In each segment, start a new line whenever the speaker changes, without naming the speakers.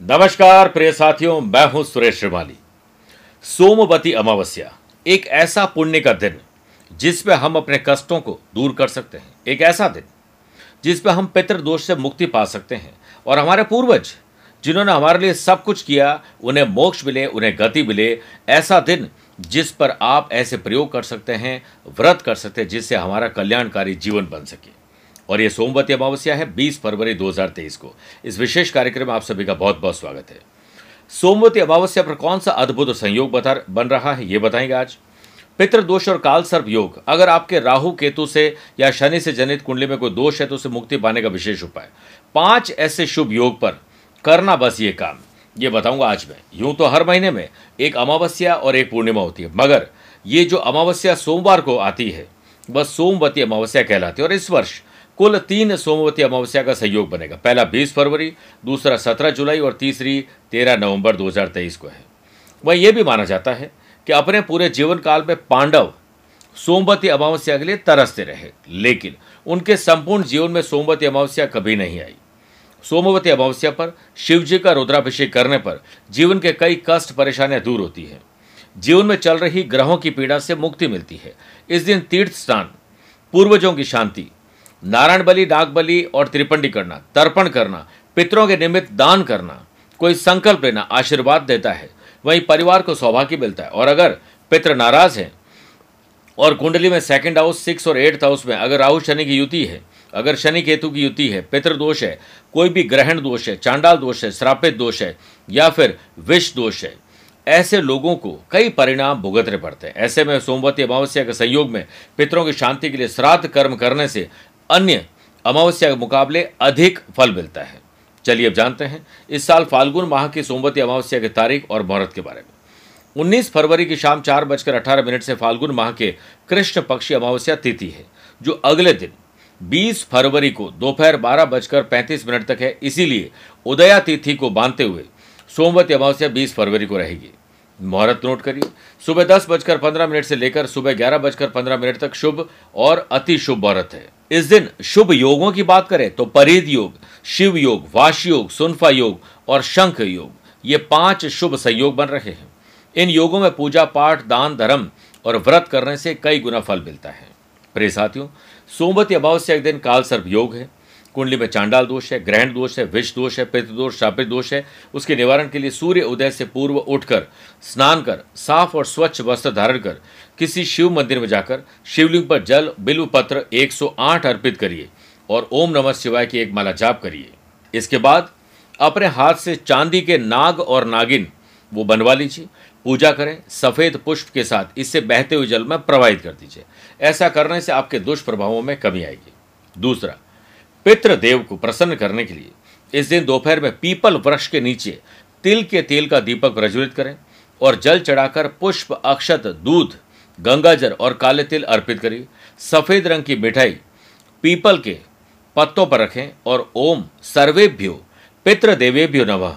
नमस्कार, प्रिय साथियों, मैं हूँ सुरेश श्रीमाली। सोमवती अमावस्या, एक ऐसा पुण्य का दिन जिस पे हम अपने कष्टों को दूर कर सकते हैं। एक ऐसा दिन जिस पे हम पितृदोष से मुक्ति पा सकते हैं और हमारे पूर्वज, जिन्होंने हमारे लिए सब कुछ किया, उन्हें मोक्ष मिले, उन्हें गति मिले, ऐसा दिन जिस पर आप ऐसे प्रयोग कर सकते हैं, व्रत कर सकते हैं, जिससे हमारा कल्याणकारी जीवन बन सके। और ये सोमवती अमावस्या है 20 फरवरी 2023 को। इस विशेष कार्यक्रम में आप सभी का बहुत बहुत स्वागत है। सोमवती अमावस्या पर कौन सा अद्भुत संयोग बता बन रहा है, ये बताएँगे आज। पितृदोष और काल सर्प योग, अगर आपके राहु केतु से या शनि से जनित कुंडली में कोई दोष है तो उसे मुक्ति पाने का विशेष उपाय। पाँच ऐसे शुभ योग पर करना बस ये काम। ये बताऊँगा आज मैं। यूँ तो हर महीने में एक अमावस्या और एक पूर्णिमा होती है, मगर ये जो अमावस्या सोमवार को आती है वह सोमवती अमावस्या कहलाती है और इस वर्ष कुल तीन सोमवती अमावस्या का सहयोग बनेगा। पहला 20 फरवरी, दूसरा 17 जुलाई और तीसरी 13 नवंबर 2023 को है। वह यह भी माना जाता है कि अपने पूरे जीवन काल में पांडव सोमवती अमावस्या के लिए तरसते रहे, लेकिन उनके संपूर्ण जीवन में सोमवती अमावस्या कभी नहीं आई। सोमवती अमावस्या पर शिव जी का रुद्राभिषेक करने पर जीवन के कई कष्ट, परेशानियाँ दूर होती हैं। जीवन में चल रही ग्रहों की पीड़ा से मुक्ति मिलती है। इस दिन तीर्थ स्नान, पूर्वजों की शांति नारायण बलि नाग बलि और त्रिपंडी करना, तर्पण करना, पितरों के निमित्त दान करना, कोई संकल्प लेना, आशीर्वाद देता है। वहीं परिवार को सौभाग्य मिलता है। और अगर पित्र नाराज़ हैं और कुंडली में सेकंड हाउस सिक्स और एट्थ हाउस में अगर राहु शनि की युति है, अगर शनि केतु की युति है पितृदोष है, कोई भी ग्रहण दोष है, चांडाल दोष है, श्रापित दोष है, या फिर विष दोष है, ऐसे लोगों को कई परिणाम भुगतने पड़ते हैं। ऐसे में सोमवती अमावस्या के संयोग में पितरों की शांति के लिए श्राद्ध कर्म करने से अन्य अमावस्या के मुकाबले अधिक फल मिलता है। चलिए अब जानते हैं, इस साल फाल्गुन माह की सोमवती अमावस्या की तारीख और मुहूर्त के बारे में। 19 फरवरी की शाम चार बजकर अठारह मिनट से फाल्गुन माह के कृष्ण पक्षी अमावस्या तिथि है, जो अगले दिन 20 फरवरी को दोपहर बारह बजकर पैंतीस मिनट तक है। इसीलिए उदया तिथि को बांधते हुए सोमवती अमावस्या 20 फरवरी को रहेगी। मुहूर्त नोट करिए, सुबह दस बजकर पंद्रह मिनट से लेकर सुबह ग्यारह बजकर पंद्रह मिनट तक शुभ और अति शुभ मुहूर्त है। इस दिन शुभ योगों की बात करें तो परेद योग, शिव योग वाश योग, सुनफा योग और शंख योग, ये पाँच शुभ संयोग बन रहे हैं। इन योगों में पूजा पाठ, दान, धर्म और व्रत करने से कई गुना फल मिलता है। प्रिय साथियों, सोमवती अभाव से एक दिन काल सर्प योग है। कुंडली में चांडाल दोष है, ग्रहण दोष है, विष दोष है पितृदोष शापित दोष है। उसके निवारण के लिए सूर्य उदय से पूर्व उठकर, स्नान कर, साफ़ और स्वच्छ वस्त्र धारण कर, किसी शिव मंदिर में जाकर, शिवलिंग पर जल बिल्व पत्र 108 अर्पित करिए और ओम नमः शिवाय की एक माला जाप करिए। इसके बाद अपने हाथ से चांदी के नाग और नागिन, वो बनवा लीजिए, पूजा करें, सफ़ेद पुष्प के साथ इससे बहते हुए जल में प्रवाहित कर दीजिए। ऐसा करने से आपके दुष्प्रभावों में कमी आएगी। दूसरा पितृदेव को प्रसन्न करने के लिए इस दिन दोपहर में पीपल वृक्ष के नीचे तिल के तेल का दीपक प्रज्वलित करें और जल चढ़ाकर पुष्प, अक्षत, दूध, गंगाजल और काले तिल अर्पित करिए। सफ़ेद रंग की मिठाई पीपल के पत्तों पर रखें और ओम सर्वेभ्यो पितृदेवेभ्यो नमः।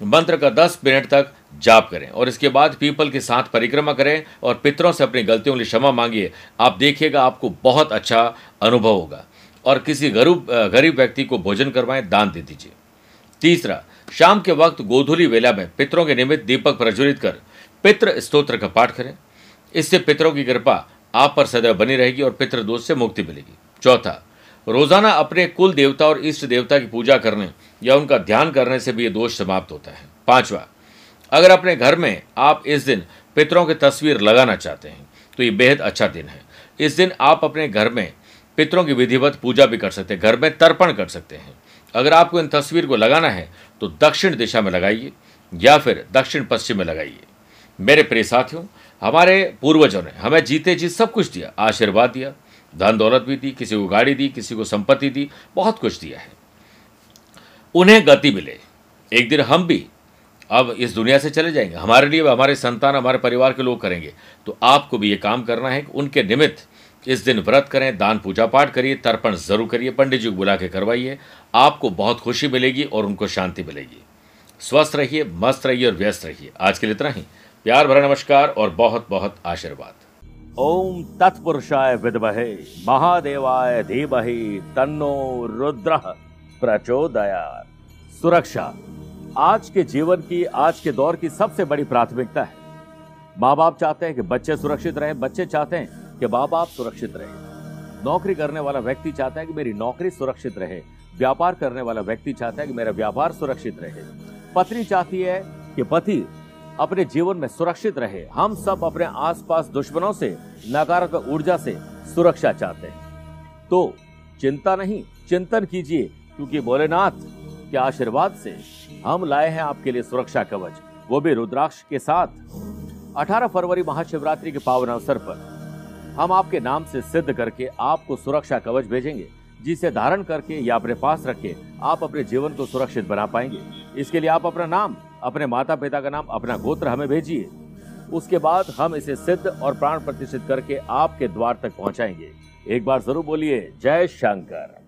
मंत्र का 10 मिनट तक जाप करें और इसके बाद पीपल के साथ परिक्रमा करें और पितरों से अपनी गलतियों के लिए क्षमा मांगिए। आप देखिएगा आपको बहुत अच्छा अनुभव होगा। और किसी गरीब गरीब व्यक्ति को भोजन करवाएँ, दान दे दीजिए। तीसरा, शाम के वक्त गोधुली वेला में पितरों के निमित्त दीपक प्रज्वलित कर पितृ स्तोत्र का पाठ करें। इससे पितरों की कृपा आप पर सदैव बनी रहेगी और पितृ दोष से मुक्ति मिलेगी। चौथा, रोज़ाना अपने कुल देवता और इष्ट देवता की पूजा करने या उनका ध्यान करने से भी ये दोष समाप्त होता है। पांचवा, अगर अपने घर में आप इस दिन पितरों की तस्वीर लगाना चाहते हैं तो ये बेहद अच्छा दिन है। इस दिन आप अपने घर में पितरों की विधिवत पूजा भी कर सकते हैं, घर में तर्पण कर सकते हैं। अगर आपको इन तस्वीर को लगाना है तो दक्षिण दिशा में लगाइए, या फिर दक्षिण पश्चिम में लगाइए। मेरे प्रिय साथियों, हमारे पूर्वजों ने हमें जीते जी सब कुछ दिया, आशीर्वाद दिया, धन दौलत भी दी, किसी को गाड़ी दी, किसी को संपत्ति दी, बहुत कुछ दिया है। उन्हें गति मिले। एक दिन हम भी अब इस दुनिया से चले जाएँगे। हमारे लिए, हमारे संतान, हमारे परिवार के लोग करेंगे। तो आपको भी ये काम करना है कि उनके निमित्त इस दिन व्रत करें, दान पूजा पाठ करिए, तर्पण ज़रूर करिए, पंडित जी को बुला के करवाइए। आपको बहुत खुशी मिलेगी और उनको शांति मिलेगी। स्वस्थ रहिए, मस्त रहिए और व्यस्त रहिए। आज के लिए इतना ही। प्यार भरा नमस्कार और बहुत बहुत आशीर्वाद। ओम तत्पुरुषाय विद्महे, महादेवाय धीमहि, तन्नो रुद्र प्रचोदया सुरक्षा, आज के जीवन की, आज के दौर की सबसे बड़ी प्राथमिकता है। माँ बाप चाहते हैं कि बच्चे सुरक्षित रहे, बच्चे चाहते हैं कि माँ बाप सुरक्षित रहे। नौकरी करने वाला व्यक्ति चाहता है कि मेरी नौकरी सुरक्षित रहे। व्यापार करने वाला व्यक्ति चाहता है कि मेरा व्यापार सुरक्षित रहे। पत्नी चाहती है कि पति अपने जीवन में सुरक्षित रहे। हम सब अपने आसपास दुश्मनों से, नकारात्मक ऊर्जा से सुरक्षा चाहते हैं। तो चिंता नहीं, चिंतन कीजिए, क्योंकि भोलेनाथ के आशीर्वाद से हम लाए हैं आपके लिए सुरक्षा कवच। वो भी रुद्राक्ष के साथ। 18 फरवरी महाशिवरात्रि के पावन अवसर पर। हम आपके नाम से सिद्ध करके आपको सुरक्षा कवच भेजेंगे, जिसे धारण करके या अपने पास रख के आप अपने जीवन को सुरक्षित बना पाएँगे। इसके लिए आप अपना नाम, अपने माता पिता का नाम, अपना गोत्र हमें भेजिए। उसके बाद हम इसे सिद्ध और प्राण प्रतिष्ठित करके आपके द्वार तक पहुंचाएँगे। एक बार ज़रूर बोलिए, जय शंकर।